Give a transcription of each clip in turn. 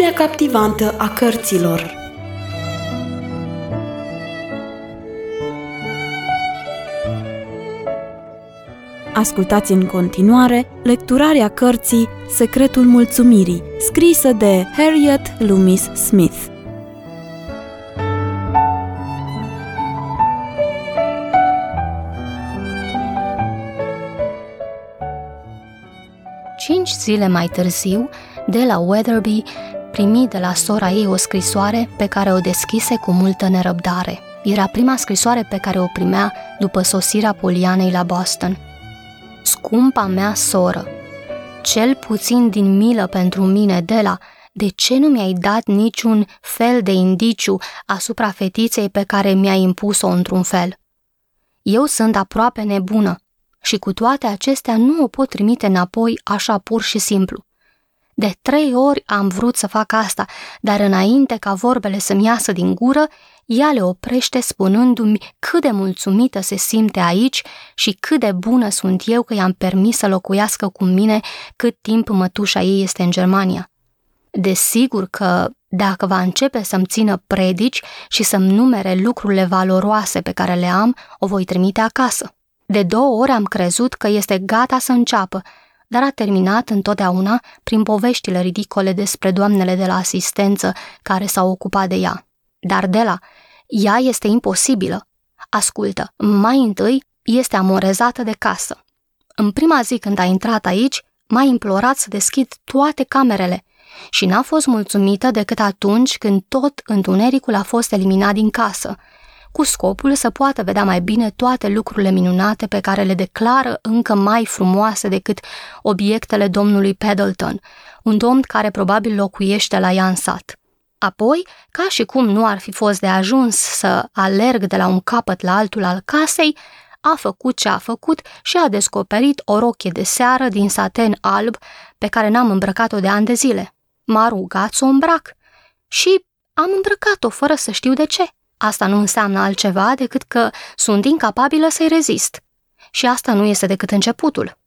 lumea captivantă a cărților. Ascultați în continuare lecturarea cărții Secretul Mulțumirii, scrisă de Harriet Loomis Smith. Cinci zile mai târziu, de la Weatherby, primi de la sora ei o scrisoare pe care o deschise cu multă nerăbdare. Era prima scrisoare pe care o primea după sosirea Polianei la Boston. Scumpa mea soră, cel puțin din milă pentru mine, de la de ce nu mi-ai dat niciun fel de indiciu asupra fetiței pe care mi-ai impus-o într-un fel? Eu sunt aproape nebună și cu toate acestea nu o pot trimite înapoi așa pur și simplu. De trei ori am vrut să fac asta, dar înainte ca vorbele să-mi iasă din gură, ea le oprește spunându-mi cât de mulțumită se simte aici și cât de bună sunt eu că i-am permis să locuiască cu mine cât timp mătușa ei este în Germania. Desigur că dacă va începe să-mi țină predici și să-mi numere lucrurile valoroase pe care le am, o voi trimite acasă. De două ori am crezut că este gata să înceapă, dar a terminat întotdeauna prin poveștile ridicole despre doamnele de la asistență care s-au ocupat de ea. Dar de la, ea este imposibilă. Ascultă, mai întâi este amorezată de casă. În prima zi când a intrat aici, m-a implorat să deschid toate camerele și n-a fost mulțumită decât atunci când tot întunericul a fost eliminat din casă – cu scopul să poată vedea mai bine toate lucrurile minunate pe care le declară încă mai frumoase decât obiectele domnului Pendleton, un domn care probabil locuiește la ea în sat. Apoi, ca și cum nu ar fi fost de ajuns să alerg de la un capăt la altul al casei, a făcut ce a făcut și a descoperit o rochie de seară din saten alb pe care n-am îmbrăcat-o de ani de zile. M-a rugat să o îmbrac și am îmbrăcat-o fără să știu de ce. Asta nu înseamnă altceva decât că sunt incapabilă să-i rezist. Și asta nu este decât începutul.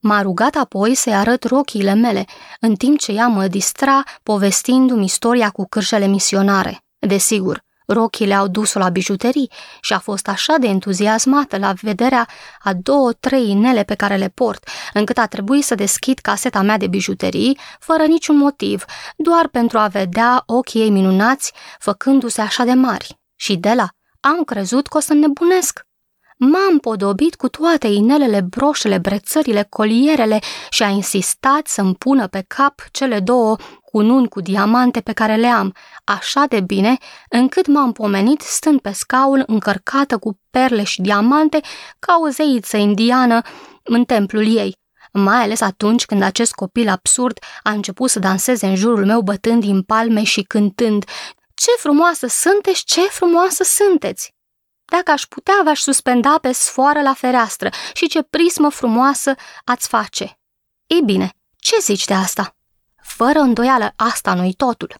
M-a rugat apoi să-i arăt rochiile mele, în timp ce ea mă distra povestindu-mi istoria cu cârșele misionare. Desigur, rochile au dus-o la bijuterii și a fost așa de entuziasmată la vederea a două, trei inele pe care le port, încât a trebuit să deschid caseta mea de bijuterii, fără niciun motiv, doar pentru a vedea ochii ei minunați, făcându-se așa de mari. Și de la am crezut că o să nebunesc. M-am podobit cu toate inelele, broșele, brețările, colierele și a insistat să-mi pună pe cap cele două cununi cu diamante pe care le am, așa de bine încât m-am pomenit stând pe scaun încărcată cu perle și diamante ca o zeiță indiană în templul ei, mai ales atunci când acest copil absurd a început să danseze în jurul meu bătând din palme și cântând ce frumoasă sunteți, ce frumoasă sunteți! Dacă aș putea, v-aș suspenda pe sfoară la fereastră și ce prismă frumoasă ați face. Ei bine, ce zici de asta? Fără îndoială, asta nu-i totul.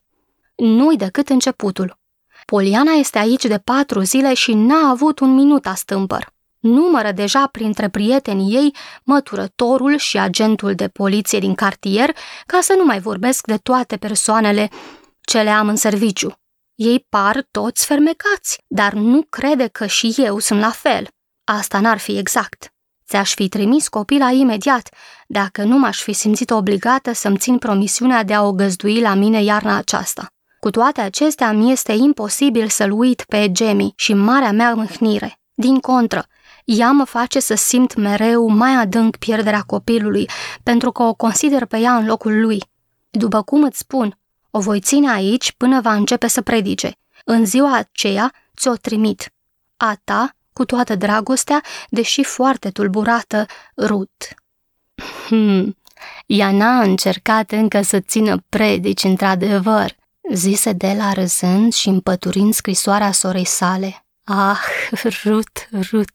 Nu-i decât începutul. Poliana este aici de patru zile și n-a avut un minut a stâmpăr. Numără deja printre prietenii ei măturătorul și agentul de poliție din cartier, ca să nu mai vorbesc de toate persoanele ce le am în serviciu. Ei par toți fermecați, dar nu crede că și eu sunt la fel. Asta n-ar fi exact. Ți-aș fi trimis copila imediat, dacă nu m-aș fi simțit obligată să-mi țin promisiunea de a o găzdui la mine iarna aceasta. Cu toate acestea, mi este imposibil să-l uit pe Jamie și marea mea mâhnire. Din contră, ea mă face să simt mereu mai adânc pierderea copilului, pentru că o consider pe ea în locul lui. După cum îți spun, o voi ține aici până va începe să predice. În ziua aceea ți-o trimit. A ta, cu toată dragostea, deși foarte tulburată, Rut. Hmm, ea n-a încercat încă să țină predici într-adevăr, zise de la râzând și împăturind scrisoarea sorei sale. Ah, Rut, Rut,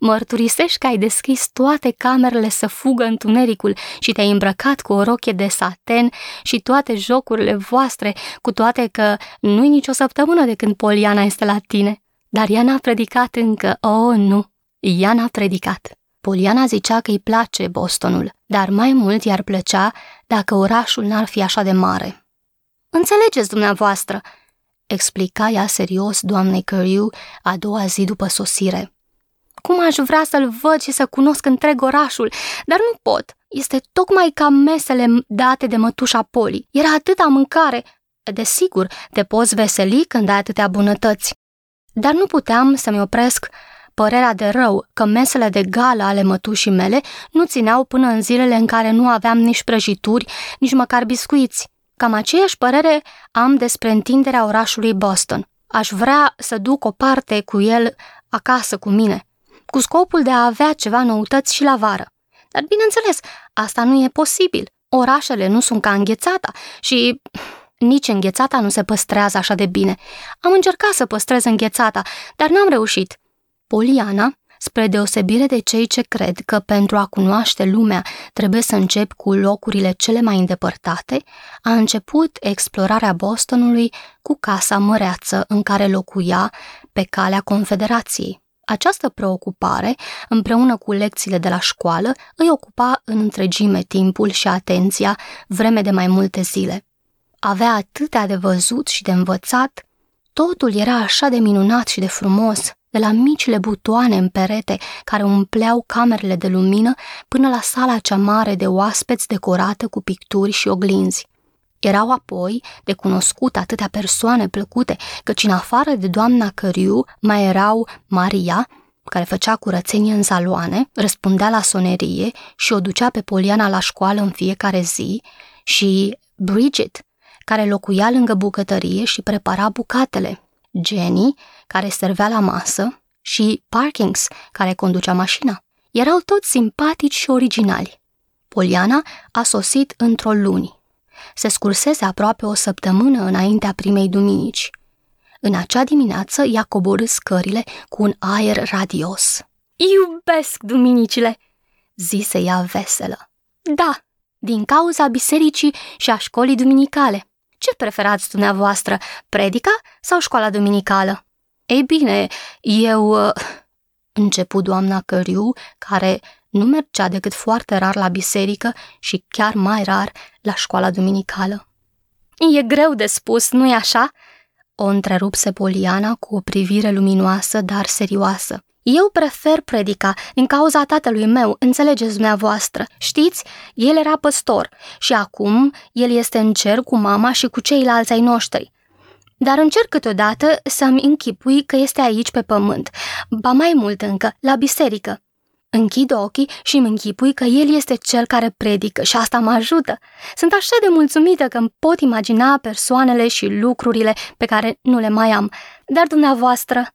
mărturisești că ai deschis toate camerele să fugă întunericul și te-ai îmbrăcat cu o rochie de saten și toate jocurile voastre, cu toate că nu-i nicio săptămână de când Poliana este la tine. Dar ea n-a predicat încă, oh, nu, ea n-a predicat. Poliana zicea că îi place Bostonul, dar mai mult i-ar plăcea dacă orașul n-ar fi așa de mare. Înțelegeți dumneavoastră, explica ea serios doamnei Căriu a doua zi după sosire. Cum aș vrea să-l văd și să cunosc întreg orașul, dar nu pot. Este tocmai ca mesele date de mătușa Poli. Era atâta mâncare. Desigur, te poți veseli când ai atâtea bunătăți. Dar nu puteam să-mi opresc părerea de rău că mesele de gală ale mătușii mele nu țineau până în zilele în care nu aveam nici prăjituri, nici măcar biscuiți. Cam aceeași părere am despre întinderea orașului Boston. Aș vrea să duc o parte cu el acasă cu mine, cu scopul de a avea ceva noutăți și la vară. Dar bineînțeles, asta nu e posibil. Orașele nu sunt ca înghețata și nici înghețata nu se păstrează așa de bine. Am încercat să păstrez înghețata, dar n-am reușit. Poliana, spre deosebire de cei ce cred că pentru a cunoaște lumea trebuie să încep cu locurile cele mai îndepărtate, a început explorarea Bostonului cu casa măreață în care locuia pe calea Confederației. Această preocupare, împreună cu lecțiile de la școală, îi ocupa în întregime timpul și atenția vreme de mai multe zile. Avea atâtea de văzut și de învățat, totul era așa de minunat și de frumos, de la micile butoane în perete care umpleau camerele de lumină până la sala cea mare de oaspeți decorată cu picturi și oglinzi. Erau apoi de cunoscut atâtea persoane plăcute, căci în afară de doamna Căriu mai erau Maria, care făcea curățenie în saloane, răspundea la sonerie și o ducea pe Poliana la școală în fiecare zi, și Bridget, care locuia lângă bucătărie și prepara bucatele, Jenny, care servea la masă, și Parkings, care conducea mașina. Erau toți simpatici și originali. Poliana a sosit într-o luni. Se scursese aproape o săptămână înaintea primei duminici. În acea dimineață ea coborâ scările cu un aer radios. Iubesc duminicile, zise ea veselă. Da, din cauza bisericii și a școlii duminicale. Ce preferați dumneavoastră, predica sau școala duminicală? Ei bine, eu... Uh, începu doamna Căriu, care nu mergea decât foarte rar la biserică și chiar mai rar la școala duminicală. E greu de spus, nu-i așa? O întrerupse Poliana cu o privire luminoasă, dar serioasă. Eu prefer predica din cauza tatălui meu, înțelegeți dumneavoastră. Știți, el era păstor și acum el este în cer cu mama și cu ceilalți ai noștri. Dar încerc câteodată să-mi închipui că este aici pe pământ, ba mai mult încă, la biserică. Închid ochii și îmi închipui că el este cel care predică și asta mă ajută. Sunt așa de mulțumită că îmi pot imagina persoanele și lucrurile pe care nu le mai am. Dar dumneavoastră,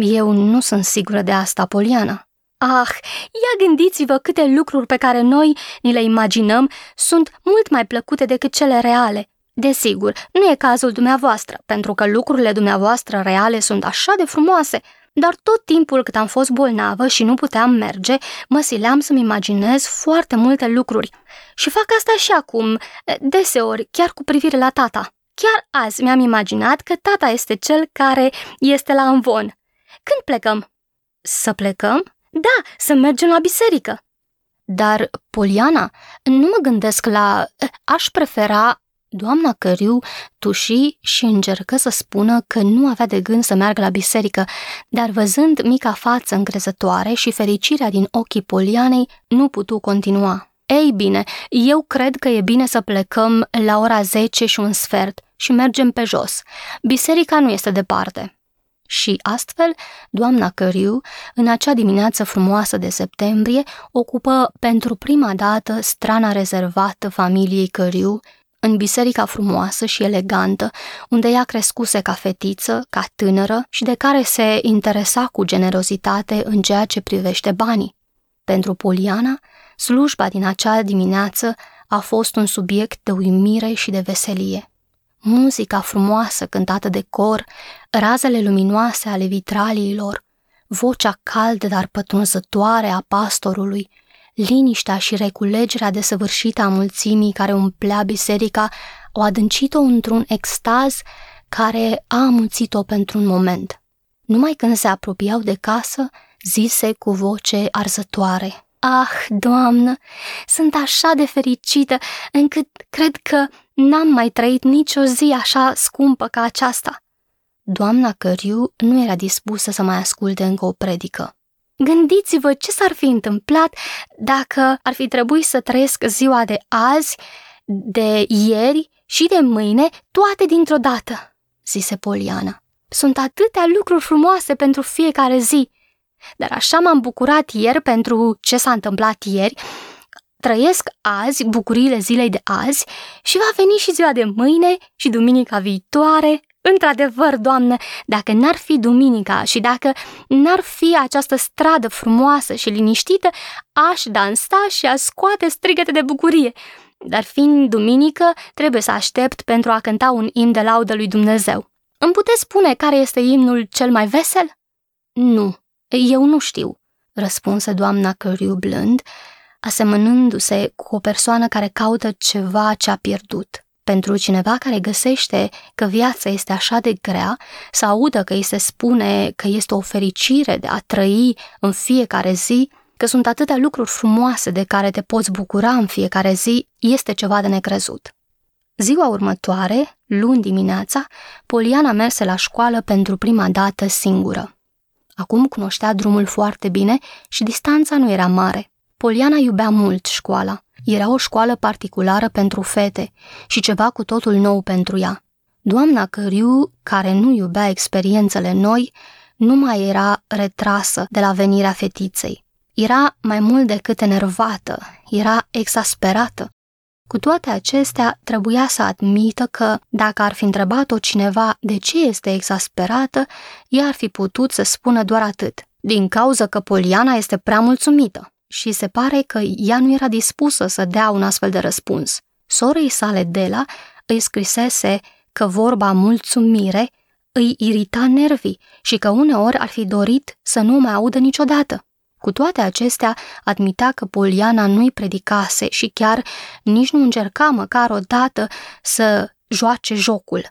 eu nu sunt sigură de asta, Poliana. Ah, ia gândiți-vă câte lucruri pe care noi ni le imaginăm sunt mult mai plăcute decât cele reale. Desigur, nu e cazul dumneavoastră, pentru că lucrurile dumneavoastră reale sunt așa de frumoase, dar tot timpul cât am fost bolnavă și nu puteam merge, mă sileam să-mi imaginez foarte multe lucruri. Și fac asta și acum, deseori, chiar cu privire la tata. Chiar azi mi-am imaginat că tata este cel care este la învon. Când plecăm? Să plecăm? Da, să mergem la biserică. Dar, Poliana, nu mă gândesc la... Aș prefera... Doamna Căriu tuși și încercă să spună că nu avea de gând să meargă la biserică, dar văzând mica față încrezătoare și fericirea din ochii Polianei, nu putu continua. Ei bine, eu cred că e bine să plecăm la ora 10 și un sfert și mergem pe jos. Biserica nu este departe. Și astfel, doamna Căriu, în acea dimineață frumoasă de septembrie, ocupă pentru prima dată strana rezervată familiei Căriu, în biserica frumoasă și elegantă, unde ea crescuse ca fetiță, ca tânără și de care se interesa cu generozitate în ceea ce privește banii. Pentru Poliana, slujba din acea dimineață a fost un subiect de uimire și de veselie muzica frumoasă cântată de cor, razele luminoase ale vitraliilor, vocea caldă dar pătrunzătoare a pastorului, liniștea și reculegerea desăvârșită a mulțimii care umplea biserica au adâncit-o într-un extaz care a amuțit-o pentru un moment. Numai când se apropiau de casă, zise cu voce arzătoare. Ah, doamnă, sunt așa de fericită încât cred că n-am mai trăit nicio zi așa scumpă ca aceasta. Doamna Căriu nu era dispusă să mai asculte încă o predică. Gândiți-vă ce s-ar fi întâmplat dacă ar fi trebuit să trăiesc ziua de azi, de ieri și de mâine, toate dintr-o dată, zise Poliana. Sunt atâtea lucruri frumoase pentru fiecare zi, dar așa m-am bucurat ieri pentru ce s-a întâmplat ieri, trăiesc azi bucuriile zilei de azi și va veni și ziua de mâine și duminica viitoare. Într-adevăr, Doamnă, dacă n-ar fi duminica și dacă n-ar fi această stradă frumoasă și liniștită, aș dansa și aș scoate strigăte de bucurie. Dar fiind duminică, trebuie să aștept pentru a cânta un imn de laudă lui Dumnezeu. Îmi puteți spune care este imnul cel mai vesel? Nu, eu nu știu, răspunse doamna Căriu blând, asemănându-se cu o persoană care caută ceva ce a pierdut. Pentru cineva care găsește că viața este așa de grea, să audă că îi se spune că este o fericire de a trăi în fiecare zi, că sunt atâtea lucruri frumoase de care te poți bucura în fiecare zi, este ceva de necrezut. Ziua următoare, luni dimineața, Poliana merse la școală pentru prima dată singură. Acum cunoștea drumul foarte bine și distanța nu era mare. Poliana iubea mult școala. Era o școală particulară pentru fete și ceva cu totul nou pentru ea. Doamna Căriu, care nu iubea experiențele noi, nu mai era retrasă de la venirea fetiței. Era mai mult decât enervată, era exasperată. Cu toate acestea, trebuia să admită că, dacă ar fi întrebat-o cineva de ce este exasperată, ea ar fi putut să spună doar atât, din cauza că Poliana este prea mulțumită. Și se pare că ea nu era dispusă să dea un astfel de răspuns. Sorei sale Dela îi scrisese că vorba mulțumire îi irita nervii și că uneori ar fi dorit să nu mai audă niciodată. Cu toate acestea, admita că Poliana nu-i predicase și chiar nici nu încerca măcar o dată să joace jocul.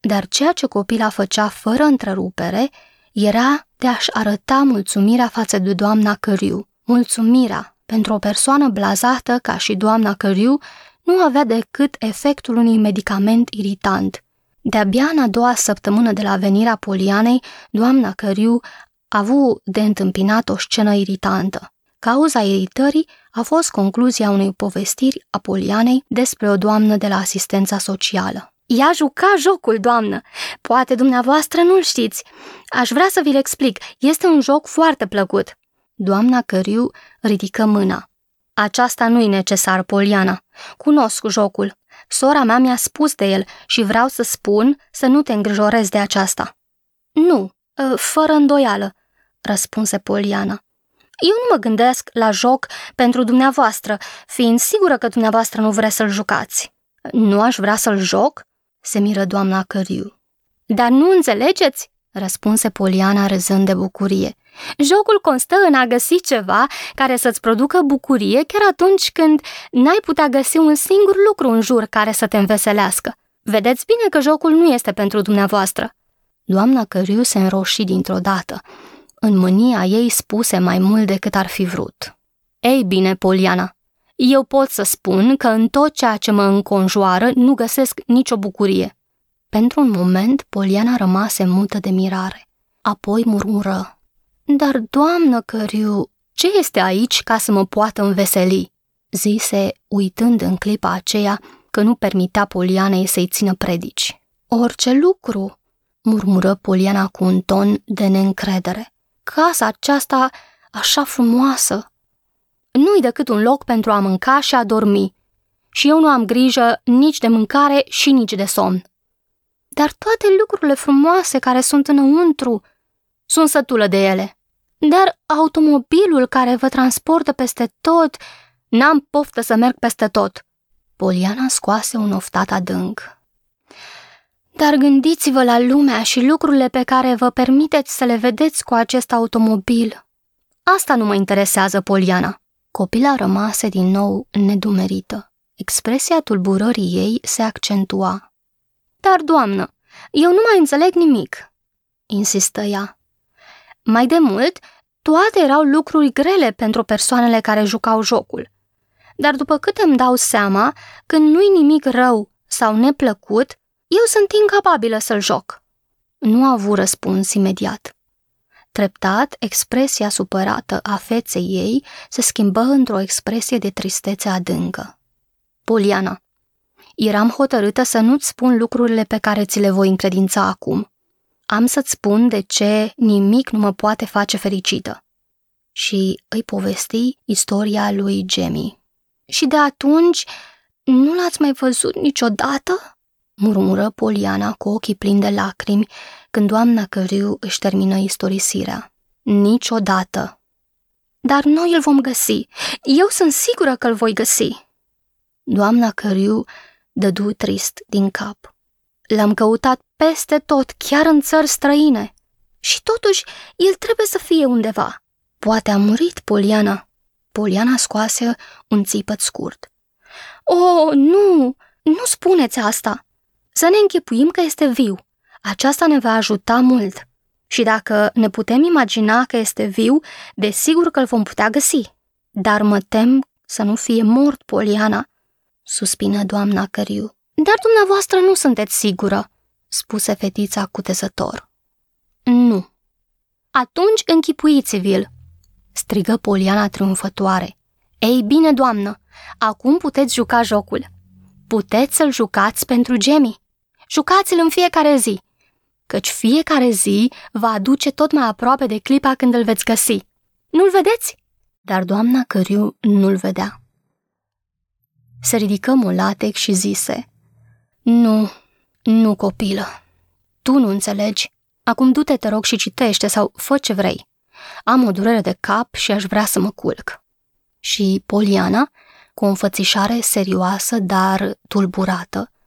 Dar ceea ce copila făcea fără întrerupere era de a-și arăta mulțumirea față de doamna Căriu. Mulțumirea pentru o persoană blazată ca și doamna Căriu nu avea decât efectul unui medicament iritant. De-abia în a doua săptămână de la venirea Polianei, doamna Căriu a avut de întâmpinat o scenă iritantă. Cauza iritării a fost concluzia unei povestiri a Polianei despre o doamnă de la asistența socială. Ea juca jocul, doamnă. Poate dumneavoastră nu-l știți. Aș vrea să vi-l explic. Este un joc foarte plăcut. Doamna Căriu ridică mâna. Aceasta nu-i necesar, Poliana. Cunosc jocul. Sora mea mi-a spus de el și vreau să spun să nu te îngrijorezi de aceasta. Nu, ă, fără îndoială, răspunse Poliana. Eu nu mă gândesc la joc pentru dumneavoastră, fiind sigură că dumneavoastră nu vreți să-l jucați. Nu aș vrea să-l joc? se miră doamna Căriu. Dar nu înțelegeți? răspunse Poliana râzând de bucurie. Jocul constă în a găsi ceva care să-ți producă bucurie chiar atunci când n-ai putea găsi un singur lucru în jur care să te înveselească. Vedeți bine că jocul nu este pentru dumneavoastră. Doamna Căriu se înroși dintr-o dată. În mânia ei spuse mai mult decât ar fi vrut. Ei bine, Poliana, eu pot să spun că în tot ceea ce mă înconjoară nu găsesc nicio bucurie. Pentru un moment, Poliana rămase mută de mirare. Apoi murmură. Dar, doamnă Căriu, ce este aici ca să mă poată înveseli? Zise, uitând în clipa aceea că nu permitea Polianei să-i țină predici. Orice lucru, murmură Poliana cu un ton de neîncredere casa aceasta așa frumoasă. Nu-i decât un loc pentru a mânca și a dormi. Și eu nu am grijă nici de mâncare și nici de somn. Dar toate lucrurile frumoase care sunt înăuntru, sunt sătulă de ele. Dar automobilul care vă transportă peste tot, n-am poftă să merg peste tot. Poliana scoase un oftat adânc. Dar gândiți-vă la lumea și lucrurile pe care vă permiteți să le vedeți cu acest automobil. Asta nu mă interesează, Poliana. Copila rămase din nou nedumerită. Expresia tulburării ei se accentua. Dar, doamnă, eu nu mai înțeleg nimic, insistă ea. Mai de mult, Toate erau lucruri grele pentru persoanele care jucau jocul. Dar după cât îmi dau seama, când nu-i nimic rău sau neplăcut, eu sunt incapabilă să-l joc. Nu a avut răspuns imediat. Treptat, expresia supărată a feței ei se schimbă într-o expresie de tristețe adâncă. Poliana, eram hotărâtă să nu-ți spun lucrurile pe care ți le voi încredința acum. Am să-ți spun de ce nimic nu mă poate face fericită. Și îi povesti istoria lui Jamie. Și de atunci nu l-ați mai văzut niciodată? Murmură Poliana cu ochii plini de lacrimi când doamna Căriu își termină istorisirea. Niciodată. Dar noi îl vom găsi. Eu sunt sigură că îl voi găsi. Doamna Căriu dădu trist din cap. L-am căutat peste tot, chiar în țări străine. Și totuși, el trebuie să fie undeva. Poate a murit, Poliana. Poliana scoase un țipăt scurt. Oh, nu! Nu spuneți asta! Să ne închipuim că este viu. Aceasta ne va ajuta mult. Și dacă ne putem imagina că este viu, desigur că îl vom putea găsi. Dar mă tem să nu fie mort, Poliana, suspină doamna Căriu. Dar dumneavoastră nu sunteți sigură, spuse fetița cutezător. Nu. Atunci închipuiți-vi-l, strigă Poliana triumfătoare. Ei bine, doamnă, acum puteți juca jocul. Puteți să-l jucați pentru Gemmy. Jucați-l în fiecare zi, căci fiecare zi va aduce tot mai aproape de clipa când îl veți găsi. Nu-l vedeți? Dar doamna Căriu nu-l vedea. Se ridică Mulatec și zise, Nu, nu, copilă, tu nu înțelegi. Acum du-te, te rog, și citește sau fă ce vrei. Am o durere de cap și aș vrea să mă culc. Și Poliana, cu o înfățișare serioasă, dar tulburată,